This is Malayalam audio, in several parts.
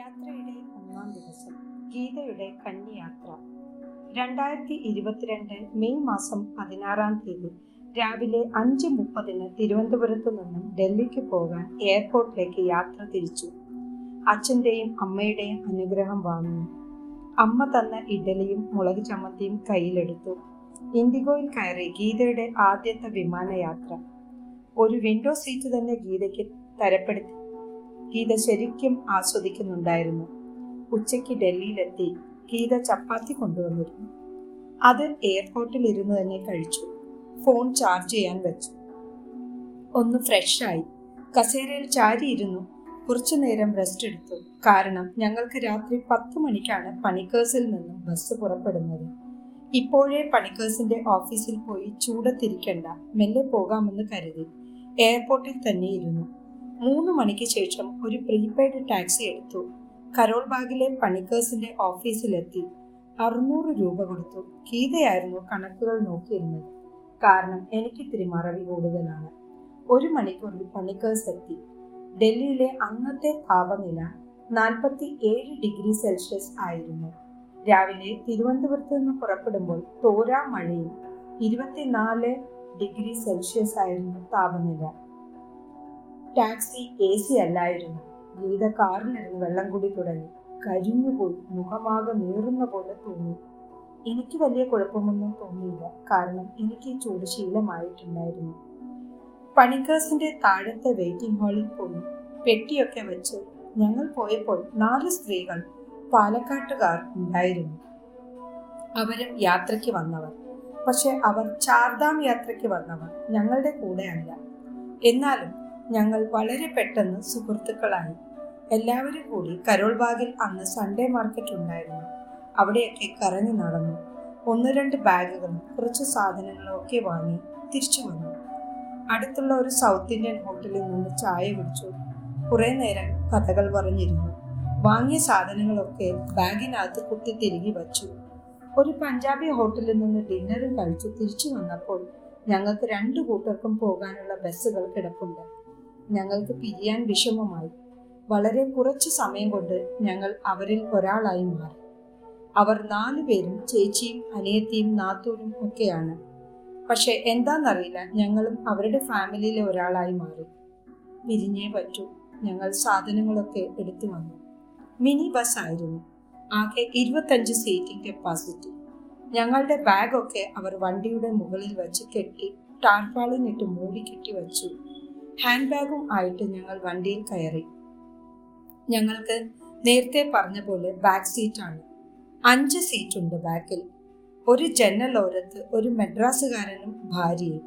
യാത്രയുടെ ഒന്നാം ദിവസം ഗീതയുടെ കന്നിയാത്ര. രണ്ടായിരത്തി ഇരുപത്തിരണ്ട് മെയ് മാസം പതിനാറാം തീയതി രാവിലെ അഞ്ച് മുപ്പതിന് തിരുവനന്തപുരത്ത് നിന്നും ഡൽഹിക്ക് പോകാൻ എയർപോർട്ടിലേക്ക് യാത്ര തിരിച്ചു. അച്ഛന്റെയും അമ്മയുടെയും അനുഗ്രഹം വാങ്ങി. അമ്മ തന്ന ഇഡലിയും മുളക് ചമ്മന്തിയും കയ്യിലെടുത്തു. ഇൻഡിഗോയിൽ കയറി ഗീതയുടെ ആദ്യത്തെ വിമാനയാത്ര. ഒരു വിൻഡോ സീറ്റ് തന്നെ ഗീതയ്ക്ക് തരപ്പെടുത്തി. ഗീത ശരിക്കും ആസ്വദിക്കുന്നുണ്ടായിരുന്നു. ഉച്ചയ്ക്ക് ഡൽഹിയിലെത്തി ഗീത ചപ്പാത്തി കൊണ്ടുവന്നിരുന്നു. അത് എയർപോർട്ടിൽ ഇരുന്ന് തന്നെ കഴിച്ചു. ഫോൺ ചാർജ് ചെയ്യാൻ വെച്ചു. ഒന്ന് ഫ്രഷായി. കസേരയിൽ ചാരിയിരുന്നു. കുറച്ചു നേരം റെസ്റ്റ് എടുത്തു. കാരണം ഞങ്ങൾക്ക് രാത്രി പത്ത് മണിക്കാണ് പണിക്കേഴ്സിൽ നിന്നും ബസ് പുറപ്പെടുന്നത്. ഇപ്പോഴേ പണിക്കേഴ്സിന്റെ ഓഫീസിൽ പോയി ചൂടത്തിരിക്കണ്ട. മെല്ലെ പോകാമെന്ന് കരുതി. എയർപോർട്ടിൽ തന്നെ ഇരുന്നു മൂന്ന് മണിക്ക് ശേഷം ഒരു പ്രീപെയ്ഡ് ടാക്സി എടുത്തു. കരോൾ ബാഗിലെ പണിക്കേഴ്സിന്റെ ഓഫീസിലെത്തി. അറുന്നൂറ് രൂപ കൊടുത്തു. ഗീതയായിരുന്നു കണക്കുകൾ നോക്കിയിരുന്നത്. കാരണം എനിക്കിത്തിരി മറവി കൂടുതലാണ്. ഒരു മണിക്കൂറിൽ പണിക്കേഴ്സ് എത്തി. ഡൽഹിയിലെ അന്നത്തെ താപനില നാൽപ്പത്തി ഏഴ് ഡിഗ്രി സെൽഷ്യസ് ആയിരുന്നു. രാവിലെ തിരുവനന്തപുരത്ത് നിന്ന് പുറപ്പെടുമ്പോൾ തോരാ മഴയും ഇരുപത്തിനാല് ഡിഗ്രി സെൽഷ്യസ് ആയിരുന്നു താപനില. ടാക്സി എ സി അല്ലായിരുന്നു. ഗീത കാറിലിരുന്ന് വെള്ളം കൂടി തുടങ്ങി. കരിഞ്ഞുപോയി മുഖമാകെ നീറുന്ന പോലെ തോന്നി. എനിക്ക് വലിയ കുഴപ്പമൊന്നും തോന്നിയില്ല. കാരണം എനിക്ക് ഈ ചൂട് ശീലമായിട്ടുണ്ടായിരുന്നു. പണിക്കേഴ്സിന്റെ താഴത്തെ വെയിറ്റിംഗ് ഹാളിൽ പോയി. പെട്ടിയൊക്കെ വെച്ച് ഞങ്ങൾ പോയപ്പോൾ നാല് സ്ത്രീകൾ പാലക്കാട്ടുകാർ ഉണ്ടായിരുന്നു. അവരും യാത്രയ്ക്ക് വന്നവർ. പക്ഷെ അവർ ചാർദാം യാത്രയ്ക്ക് വന്നവർ ഞങ്ങളുടെ കൂടെ അല്ല എന്നാലും ഞങ്ങൾ വളരെ പെട്ടെന്ന് സുഹൃത്തുക്കളായി. എല്ലാവരും കൂടി കരോൾ ബാഗിൽ അന്ന് സൺഡേ മാർക്കറ്റ് ഉണ്ടായിരുന്നു. അവിടെയൊക്കെ കറങ്ങി നടന്നു. ഒന്ന് രണ്ട് ബാഗുകളും കുറച്ച് സാധനങ്ങളും ഒക്കെ വാങ്ങി തിരിച്ചു വന്നു. അടുത്തുള്ള ഒരു സൗത്ത് ഇന്ത്യൻ ഹോട്ടലിൽ നിന്ന് ചായ കുടിച്ചു. കുറെ നേരം കഥകൾ പറഞ്ഞിരുന്നു. വാങ്ങിയ സാധനങ്ങളൊക്കെ ബാഗിനകത്ത് കുത്തി തിരികെ വച്ചു. ഒരു പഞ്ചാബി ഹോട്ടലിൽ നിന്ന് ഡിന്നറും കഴിച്ചു തിരിച്ചു വന്നപ്പോൾ ഞങ്ങൾക്ക് രണ്ടു കൂട്ടർക്കും പോകാനുള്ള ബസ്സുകൾ കിടപ്പുണ്ട്. ഞങ്ങൾക്ക് പിരിയാൻ വിഷമമായി. വളരെ കുറച്ച് സമയം കൊണ്ട് ഞങ്ങൾ അവരിൽ ഒരാളായി മാറി. അവർ നാലു പേരും ചേച്ചിയും അനിയത്തിയും നാത്തൂരും ഒക്കെയാണ്. പക്ഷെ എന്താണെന്നറിയില്ല ഞങ്ങളും അവരുടെ ഫാമിലിയിലെ ഒരാളായി മാറി. പിരിഞ്ഞേ പറ്റൂ ഞങ്ങൾ സാധനങ്ങളൊക്കെ എടുത്തു വന്നു. മിനി ബസ് ആയിരുന്നു. ആകെ ഇരുപത്തഞ്ച് സീറ്റിംഗ് കപ്പാസിറ്റി ഞങ്ങളുടെ ബാഗൊക്കെ അവർ വണ്ടിയുടെ മുകളിൽ വെച്ച് കെട്ടി ടാർപ്പാളിനിട്ട് മൂടി കെട്ടി വച്ചു. ഹാൻഡ് ബാഗും ആയിട്ട് ഞങ്ങൾ വണ്ടിയിൽ കയറി. ഞങ്ങൾക്ക് നേരത്തെ പറഞ്ഞ പോലെ ബാക്ക് സീറ്റാണ് അഞ്ച് സീറ്റുണ്ട് ബാക്കിൽ ഒരു ജനൽ ഓരത്ത് ഒരു മെഡ്രാസുകാരനും ഭാര്യയും.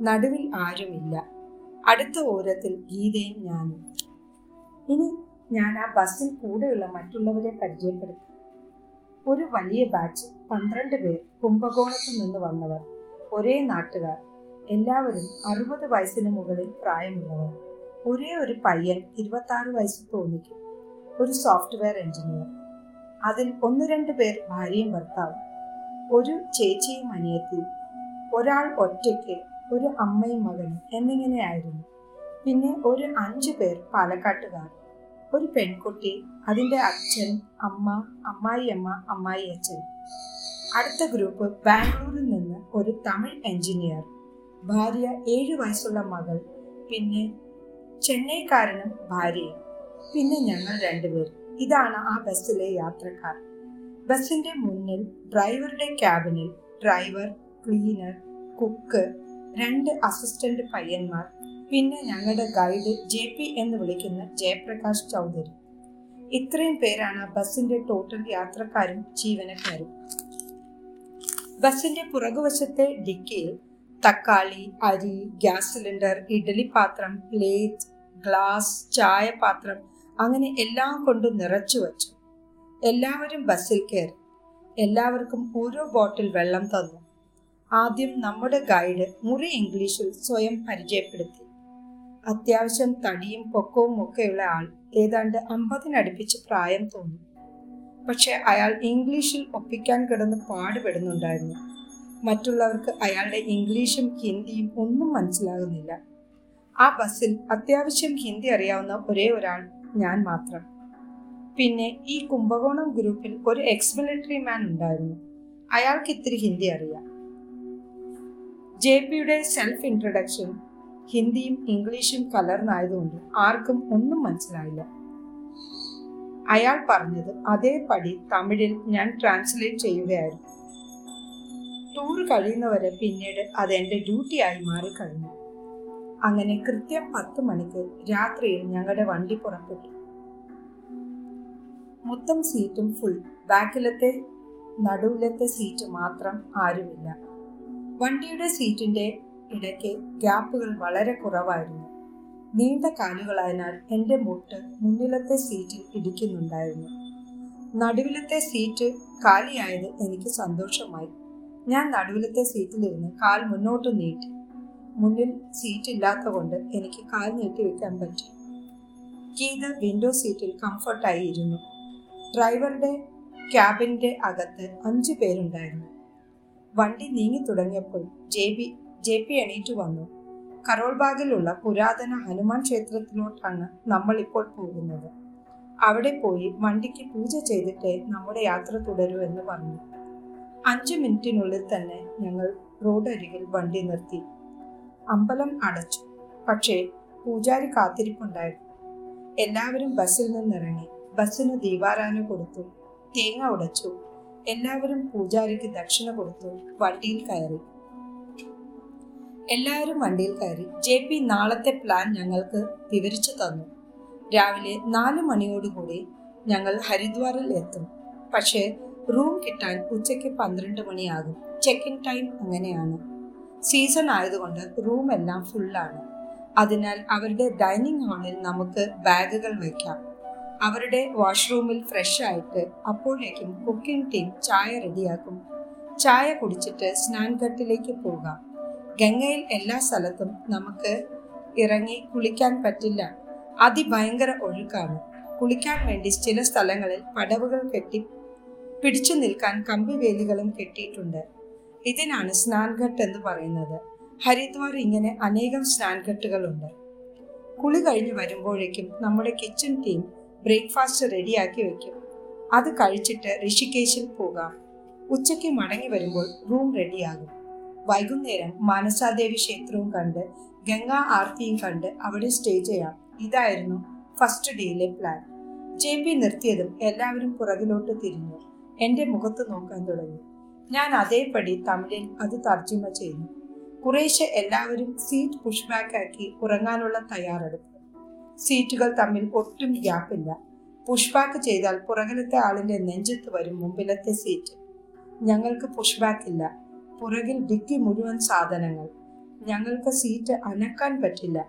നടുവിൽ ആരുമില്ല. അടുത്ത ഓരത്തിൽ ഗീതയും ഞാനും. ഇനി ഞാൻ ആ ബസ്സിൽ കൂടെയുള്ള മറ്റുള്ളവരെ പരിചയപ്പെടുത്തി. ഒരു വലിയ ബാച്ച് പന്ത്രണ്ട് പേർ കുംഭകോണത്തു നിന്ന് വന്നവർ. ഒരേ നാട്ടുകാർ. എല്ലാവരും അറുപത് വയസ്സിന് മുകളിൽ പ്രായമുള്ളവർ. ഒരേ ഒരു പയ്യൻ ഇരുപത്തി വയസ്സ് തോന്നിക്കും. ഒരു സോഫ്റ്റ്വെയർ എഞ്ചിനീയർ. അതിൽ ഒന്ന് രണ്ട് പേർ ഭാര്യയും ഭർത്താവും. ഒരു ചേച്ചിയും അനിയത്തിയും. ഒരാൾ ഒറ്റയ്ക്ക് ഒരു അമ്മയും മകനും എന്നിങ്ങനെയായിരുന്നു. പിന്നെ ഒരു അഞ്ചു പേർ പാലക്കാട്ടുകാർ. ഒരു പെൺകുട്ടി അതിന്റെ അച്ഛൻ അമ്മ അമ്മായിയമ്മ അമ്മായി അച്ഛൻ അടുത്ത ഗ്രൂപ്പ് ബാംഗ്ലൂരിൽ നിന്ന് ഒരു തമിഴ് എഞ്ചിനീയർ. ഭാര്യ ഏഴു വയസ്സുള്ള മകൾ പിന്നെ ചെന്നൈക്കാരനും ഭാര്യയും. പിന്നെ ഞങ്ങൾ രണ്ടുപേരും. ഇതാണ് ആ ബസ്സിലെ യാത്രക്കാർ. ബസ്സിന്റെ മുന്നിൽ ഡ്രൈവറുടെ ക്യാബിനിൽ ഡ്രൈവർ ക്ലീനർ കുക്ക് രണ്ട് അസിസ്റ്റന്റ് പയ്യന്മാർ പിന്നെ ഞങ്ങളുടെ ഗൈഡ് ജെ പി എന്ന് വിളിക്കുന്ന ജയപ്രകാശ് ചൗധരി. ഇത്രയും പേരാണ് ബസ്സിന്റെ ടോട്ടൽ യാത്രക്കാരും ജീവനക്കാരും. ബസ്സിന്റെ പുറകുവശത്തെ ഡിക്കിയിൽ തക്കാളി അരി ഗ്യാസ് സിലിണ്ടർ ഇഡലി പാത്രം പ്ലേറ്റ് ഗ്ലാസ് ചായപാത്രം അങ്ങനെ എല്ലാം കൊണ്ടും നിറച്ചു വച്ചു. എല്ലാവരും ബസ്സിൽ കയറി. എല്ലാവർക്കും ഓരോ ബോട്ടിൽ വെള്ളം തന്നു. ആദ്യം നമ്മുടെ ഗൈഡ് മുറി ഇംഗ്ലീഷിൽ സ്വയം പരിചയപ്പെടുത്തി. അത്യാവശ്യം തടിയും പൊക്കവും ഒക്കെയുള്ള ആൾ ഏതാണ്ട് അമ്പതിനടുപ്പിച്ച് പ്രായം തോന്നി. പക്ഷെ അയാൾ ഇംഗ്ലീഷിൽ ഒപ്പിക്കാൻ കിടന്ന് പാടുപെടുന്നുണ്ടായിരുന്നു. മറ്റുള്ളവർക്ക് അയാളുടെ ഇംഗ്ലീഷും ഹിന്ദിയും ഒന്നും മനസ്സിലാകുന്നില്ല. ആ ബസ്സിൽ അത്യാവശ്യം ഹിന്ദി അറിയാവുന്ന ഒരേ ഒരാൾ ഞാൻ മാത്രം. പിന്നെ ഈ കുംഭകോണം ഗ്രൂപ്പിൽ ഒരു എക്സ് മിലിറ്ററി മാൻ ഉണ്ടായിരുന്നു. അയാൾക്ക് ഇത്തിരി ഹിന്ദി അറിയാം. ജെ പിയുടെ സെൽഫ് ഇൻട്രൊഡക്ഷൻ ഹിന്ദിയും ഇംഗ്ലീഷും കലർന്നായതുകൊണ്ട് ആർക്കും ഒന്നും മനസ്സിലായില്ല. അയാൾ പറഞ്ഞത് അതേപടി തമിഴിൽ ഞാൻ ട്രാൻസ്ലേറ്റ് ചെയ്യുകയായിരുന്നു. ടൂർ കഴിയുന്നവരെ പിന്നീട് അത് എന്റെ ഡ്യൂട്ടിയായി മാറിക്കഴിഞ്ഞു. അങ്ങനെ കൃത്യം പത്ത് മണിക്ക് രാത്രിയിൽ ഞങ്ങളുടെ വണ്ടി പുറപ്പെട്ടു. മൊത്തം സീറ്റും ഫുൾ ബാക്കിലത്തെ നടുവിലത്തെ സീറ്റ് മാത്രം ആരുമില്ല. വണ്ടിയുടെ സീറ്റിന്റെ ഇടയ്ക്ക് ഗ്യാപ്പുകൾ വളരെ കുറവായിരുന്നു. നീണ്ട കാലുകളായതിനാൽ എന്റെ മുട്ട് മുന്നിലത്തെ സീറ്റിൽ ഇടിക്കുന്നുണ്ടായിരുന്നു. നടുവിലത്തെ സീറ്റ് കാലിയായത് എനിക്ക് സന്തോഷമായി. ഞാൻ നടുവിലത്തെ സീറ്റിലിരുന്ന് കാൽ മുന്നോട്ട് നീട്ടി. മുന്നിൽ സീറ്റ് ഇല്ലാത്ത കൊണ്ട് എനിക്ക് കാൽ നീട്ടി വെക്കാൻ പറ്റി. ഗീത വിൻഡോ സീറ്റിൽ കംഫർട്ടായി ഇരുന്നു. ഡ്രൈവറുടെ ക്യാബിന്റെ അകത്ത് അഞ്ചു പേരുണ്ടായിരുന്നു. വണ്ടി നീങ്ങി തുടങ്ങിയപ്പോൾ ജെ ബി ജെ പി എണീറ്റ് വന്നു. കരോൾബാഗിലുള്ള പുരാതന ഹനുമാൻ ക്ഷേത്രത്തിലോട്ടാണ് നമ്മൾ ഇപ്പോൾ പോകുന്നത്. അവിടെ പോയി വണ്ടിക്ക് പൂജ ചെയ്തിട്ട് നമ്മുടെ യാത്ര തുടരൂ എന്ന് പറഞ്ഞു. അഞ്ചു മിനിറ്റിനുള്ളിൽ തന്നെ ഞങ്ങൾ റോഡരികിൽ വണ്ടി നിർത്തി. അമ്പലം അടച്ചു. പക്ഷേ പൂജാരി കാത്തിരിപ്പുണ്ടായിരുന്നു. എല്ലാവരും ബസ്സിൽ നിന്നിറങ്ങി. ബസ്സിന് ദീപാരാധന കൊടുത്തു. തേങ്ങ ഉടച്ചു. എല്ലാവരും പൂജാരിക്ക് ദക്ഷിണ കൊടുത്തു. വണ്ടിയിൽ കയറി. എല്ലാവരും വണ്ടിയിൽ കയറി. ജെ പി നാളത്തെ പ്ലാൻ ഞങ്ങൾക്ക് വിവരിച്ചു തന്നു. രാവിലെ നാല് മണിയോടുകൂടി ഞങ്ങൾ ഹരിദ്വാറിൽ എത്തും. പക്ഷേ കിട്ടാൻ ഉച്ചയ്ക്ക് പന്ത്രണ്ട് മണിയാകും. ചെക്ക് ഇൻ ടൈം അങ്ങനെയാണ്. സീസൺ ആയതുകൊണ്ട് റൂം എല്ലാം ഫുള്ളാണ് അതിനാൽ അവരുടെ ഡൈനിങ് ഹാളിൽ നമുക്ക് ബാഗുകൾ വയ്ക്കാം അവരുടെ വാഷ്റൂമിൽ ഫ്രഷ് ആയിട്ട് അപ്പോഴേക്കും കുക്കിംഗ് ടീം ചായ റെഡിയാക്കും. ചായ കുടിച്ചിട്ട് സ്നാൻഘട്ടിലേക്ക് പോകാം. ഗംഗയിൽ എല്ലാ സ്ഥലത്തും നമുക്ക് ഇറങ്ങി കുളിക്കാൻ പറ്റില്ല. അതിഭയങ്കര ഒഴുക്കാണ്. കുളിക്കാൻ വേണ്ടി ചില സ്ഥലങ്ങളിൽ പടവുകൾ കെട്ടി പിടിച്ചു നിൽക്കാൻ കമ്പിവേലികളും കെട്ടിയിട്ടുണ്ട്. ഇതിനാണ് സ്നാൻഘട്ട് എന്ന് പറയുന്നത്. ഹരിദ്വാർ ഇങ്ങനെ അനേകം സ്നാൻഘട്ടുകളുണ്ട്. കുളി കഴിഞ്ഞ് വരുമ്പോഴേക്കും നമ്മുടെ കിച്ചൺ ടീം ബ്രേക്ക്ഫാസ്റ്റ് റെഡിയാക്കി വെക്കും. അത് കഴിച്ചിട്ട് ഋഷികേശിൽ പോകാം. ഉച്ചയ്ക്ക് മടങ്ങി വരുമ്പോൾ റൂം റെഡിയാകും വൈകുന്നേരം മാനസാദേവി ക്ഷേത്രവും കണ്ട് ഗംഗാ ആർത്തിയും കണ്ട് അവിടെ സ്റ്റേ ചെയ്യാം. ഇതായിരുന്നു ഫസ്റ്റ് ഡേയിലെ പ്ലാൻ ജെ പി നിർത്തിയതും എല്ലാവരും പുറകിലോട്ട് തിരിഞ്ഞു. എന്റെ മുഖത്ത് നോക്കാൻ തുടങ്ങി. ഞാൻ അതേപടി തമിഴിൽ അത് തർജിമ ചെയ്തു. കുറേശ്ശെ എല്ലാവരും സീറ്റ് പുഷ് ബാക്ക് ആക്കി ഉറങ്ങാനുള്ള തയ്യാറെടുപ്പ്. സീറ്റുകൾ തമ്മിൽ ഒട്ടും ഗ്യാപ്പില്ല പുഷ് ബാക്ക് ചെയ്താൽ പുറകിലത്തെ ആളിന്റെ നെഞ്ചത്ത് വരും മുമ്പിലത്തെ സീറ്റ് ഞങ്ങൾക്ക് പുഷ് ബാക്ക് ഇല്ല. പുറകിൽ ഡിക്കി മുഴുവൻ സാധനങ്ങൾ. ഞങ്ങൾക്ക് സീറ്റ് അനക്കാൻ പറ്റില്ല.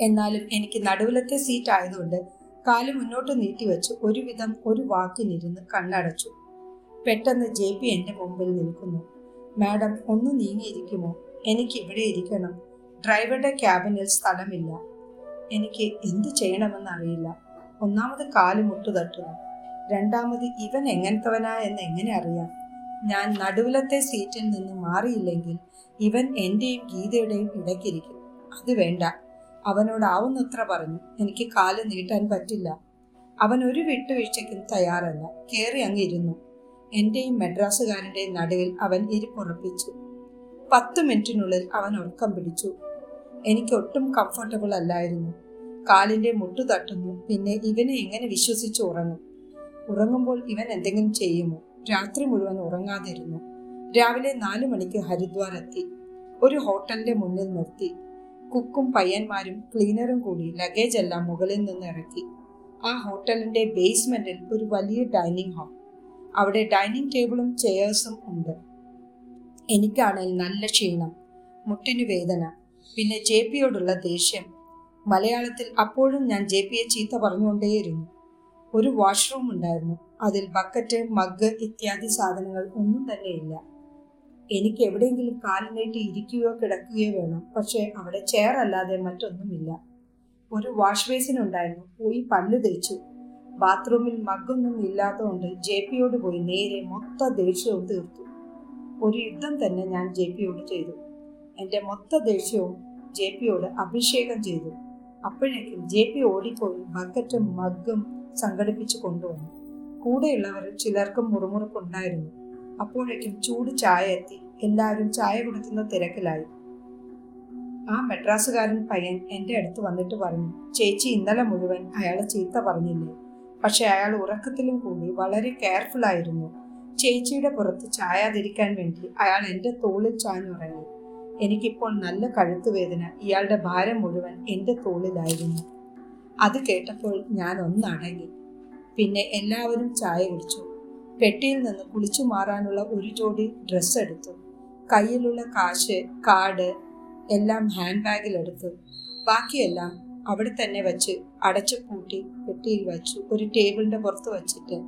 എന്നാലും എനിക്ക് നടുവിലത്തെ സീറ്റ് ആയതുകൊണ്ട് കാൽ മുന്നോട്ട് നീട്ടിവെച്ച് ഒരുവിധം ഒരു വാക്കിനിരുന്ന് കണ്ണടച്ചു. പെട്ടെന്ന് ജെ പി എന്റെ മുമ്പിൽ നിൽക്കുന്നു. മാഡം ഒന്ന് നീങ്ങിയിരിക്കുമോ? എനിക്ക് ഇവിടെ ഇരിക്കണം. ഡ്രൈവറുടെ ക്യാബിനിൽ സ്ഥലമില്ല. എനിക്ക് എന്ത് ചെയ്യണമെന്ന് അറിയില്ല ഒന്നാമത് കാൽ മുട്ടു തട്ടുന്നു. രണ്ടാമത് ഇവൻ എങ്ങനത്തവനാ എന്ന് എങ്ങനെ അറിയാം? ഞാൻ നടുവിലത്തെ സീറ്റിൽ നിന്ന് മാറിയില്ലെങ്കിൽ ഇവൻ എന്റെയും ഗീതയുടെയും ഇടയ്ക്കിരിക്കും. അത് വേണ്ട. അവനോടാവുന്നത്ര പറഞ്ഞു. എനിക്ക് കാൽ നീട്ടാൻ പറ്റില്ല. അവൻ ഒരു വിട്ടുവീഴ്ചയ്ക്കും തയ്യാറല്ല. കയറി അങ്ങ് ഇരുന്നു. എന്റെയും മെഡ്രാസുകാരന്റെയും നടുവിൽ അവൻ ഇരിപ്പുറപ്പിച്ചു. പത്ത് മിനിറ്റിനുള്ളിൽ അവൻ ഉറക്കം പിടിച്ചു. എനിക്ക് ഒട്ടും കംഫർട്ടബിൾ അല്ലായിരുന്നു. കാലിന്റെ മുട്ടു തട്ടുന്നു. പിന്നെ ഇവനെ എങ്ങനെ വിശ്വസിച്ച് ഉറങ്ങും? ഉറങ്ങുമ്പോൾ ഇവൻ എന്തെങ്കിലും ചെയ്യുമോ? രാത്രി മുഴുവൻ ഉറങ്ങാതിരുന്നു. രാവിലെ നാലു മണിക്ക് ഹരിദ്വാർ എത്തി. ഒരു ഹോട്ടലിന്റെ മുന്നിൽ നിർത്തി. കുക്കും പയ്യന്മാരും ക്ലീനറും കൂടി ലഗേജ് എല്ലാം മുകളിൽ നിന്ന് ഇറക്കി. ആ ഹോട്ടലിന്റെ ബേസ്മെന്റിൽ ഒരു വലിയ ഡൈനിങ് ഹാൾ അവിടെ ഡൈനിങ് ടേബിളും ചെയേഴ്സും ഉണ്ട്. എനിക്കാണെങ്കിൽ നല്ല ക്ഷീണം മുട്ടിനു വേദന പിന്നെ ജെ പിയോടുള്ള ദേഷ്യം. മലയാളത്തിൽ അപ്പോഴും ഞാൻ ജെ പിയെ ചീത്ത പറഞ്ഞുകൊണ്ടേയിരുന്നു. ഒരു വാഷ്റൂം ഉണ്ടായിരുന്നു. അതിൽ ബക്കറ്റ് മഗ് ഇത്യാദി സാധനങ്ങൾ ഒന്നും തന്നെയില്ല. എനിക്ക് എവിടെയെങ്കിലും കാലിനേട്ട് നീട്ടി ഇരിക്കുകയോ കിടക്കുകയോ വേണം. പക്ഷേ അവിടെ ചെയർ അല്ലാതെ മറ്റൊന്നുമില്ല. ഒരു വാഷ് ബേസിൻ ഉണ്ടായിരുന്നു. പോയി പല്ല് തേച്ചു. ബാത്റൂമിൽ മഗ്ഗൊന്നും ഇല്ലാത്തതുകൊണ്ട് ജെ പിയോട് പോയി. നേരെ മൊത്ത ദേഷ്യവും തീർത്തു. ഒരു യുദ്ധം തന്നെ ഞാൻ ജെ പിയോട് ചെയ്തു. എന്റെ മൊത്ത ദേഷ്യവും ജെ പിയോട് അഭിഷേകം ചെയ്തു. അപ്പോഴേക്കും ജെ പി ഓടിപ്പോയി ബക്കറ്റും മഗ്ഗും സംഘടിപ്പിച്ചു കൊണ്ടുവന്നു. കൂടെയുള്ളവർ ചിലർക്കും മുറുമുറുപ്പുണ്ടായിരുന്നു. അപ്പോഴേക്കും ചൂട് ചായ എത്തി. എല്ലാവരും ചായ കുടിക്കുന്ന തിരക്കിലായി. ആ മെഡ്രാസുകാരൻ പയ്യൻ എന്റെ അടുത്ത് വന്നിട്ട് പറഞ്ഞു ചേച്ചി ഇന്നലെ മുഴുവൻ അയാളെ ചീത്ത പറഞ്ഞില്ലേ? പക്ഷെ അയാൾ ഉറക്കത്തിലും കൂടി വളരെ കെയർഫുൾ ആയിരുന്നു. ചേച്ചിയുടെ പുറത്ത് ചായാതിരിക്കാൻ വേണ്ടി അയാൾ എന്റെ തോളിൽ ചാഞ്ഞുറങ്ങി. എനിക്കിപ്പോൾ നല്ല കഴുത്തുവേദന. ഇയാളുടെ ഭാരം മുഴുവൻ എന്റെ തോളിലായിരുന്നു. അത് കേട്ടപ്പോൾ ഞാൻ ഒന്നടങ്ങി പിന്നെ എല്ലാവരും ചായ കുടിച്ചു. പെട്ടിയിൽ നിന്ന് കുളിച്ചു മാറാനുള്ള ഒരു ജോഡി ഡ്രസ് എടുത്തു. കയ്യിലുള്ള കാശ് കാർഡ് എല്ലാം ഹാൻഡ് ബാഗിൽ എടുത്തു. ബാക്കിയെല്ലാം അവിടെ തന്നെ വെച്ച് അടച്ചു പൂട്ടി പെട്ടിയിൽ വച്ചു. ഒരു ടേബിളിന്റെ പുറത്ത് വച്ചിട്ട്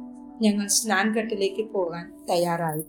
ഞങ്ങൾ സ്നാൻഘട്ടിലേക്ക് പോകാൻ തയ്യാറായി.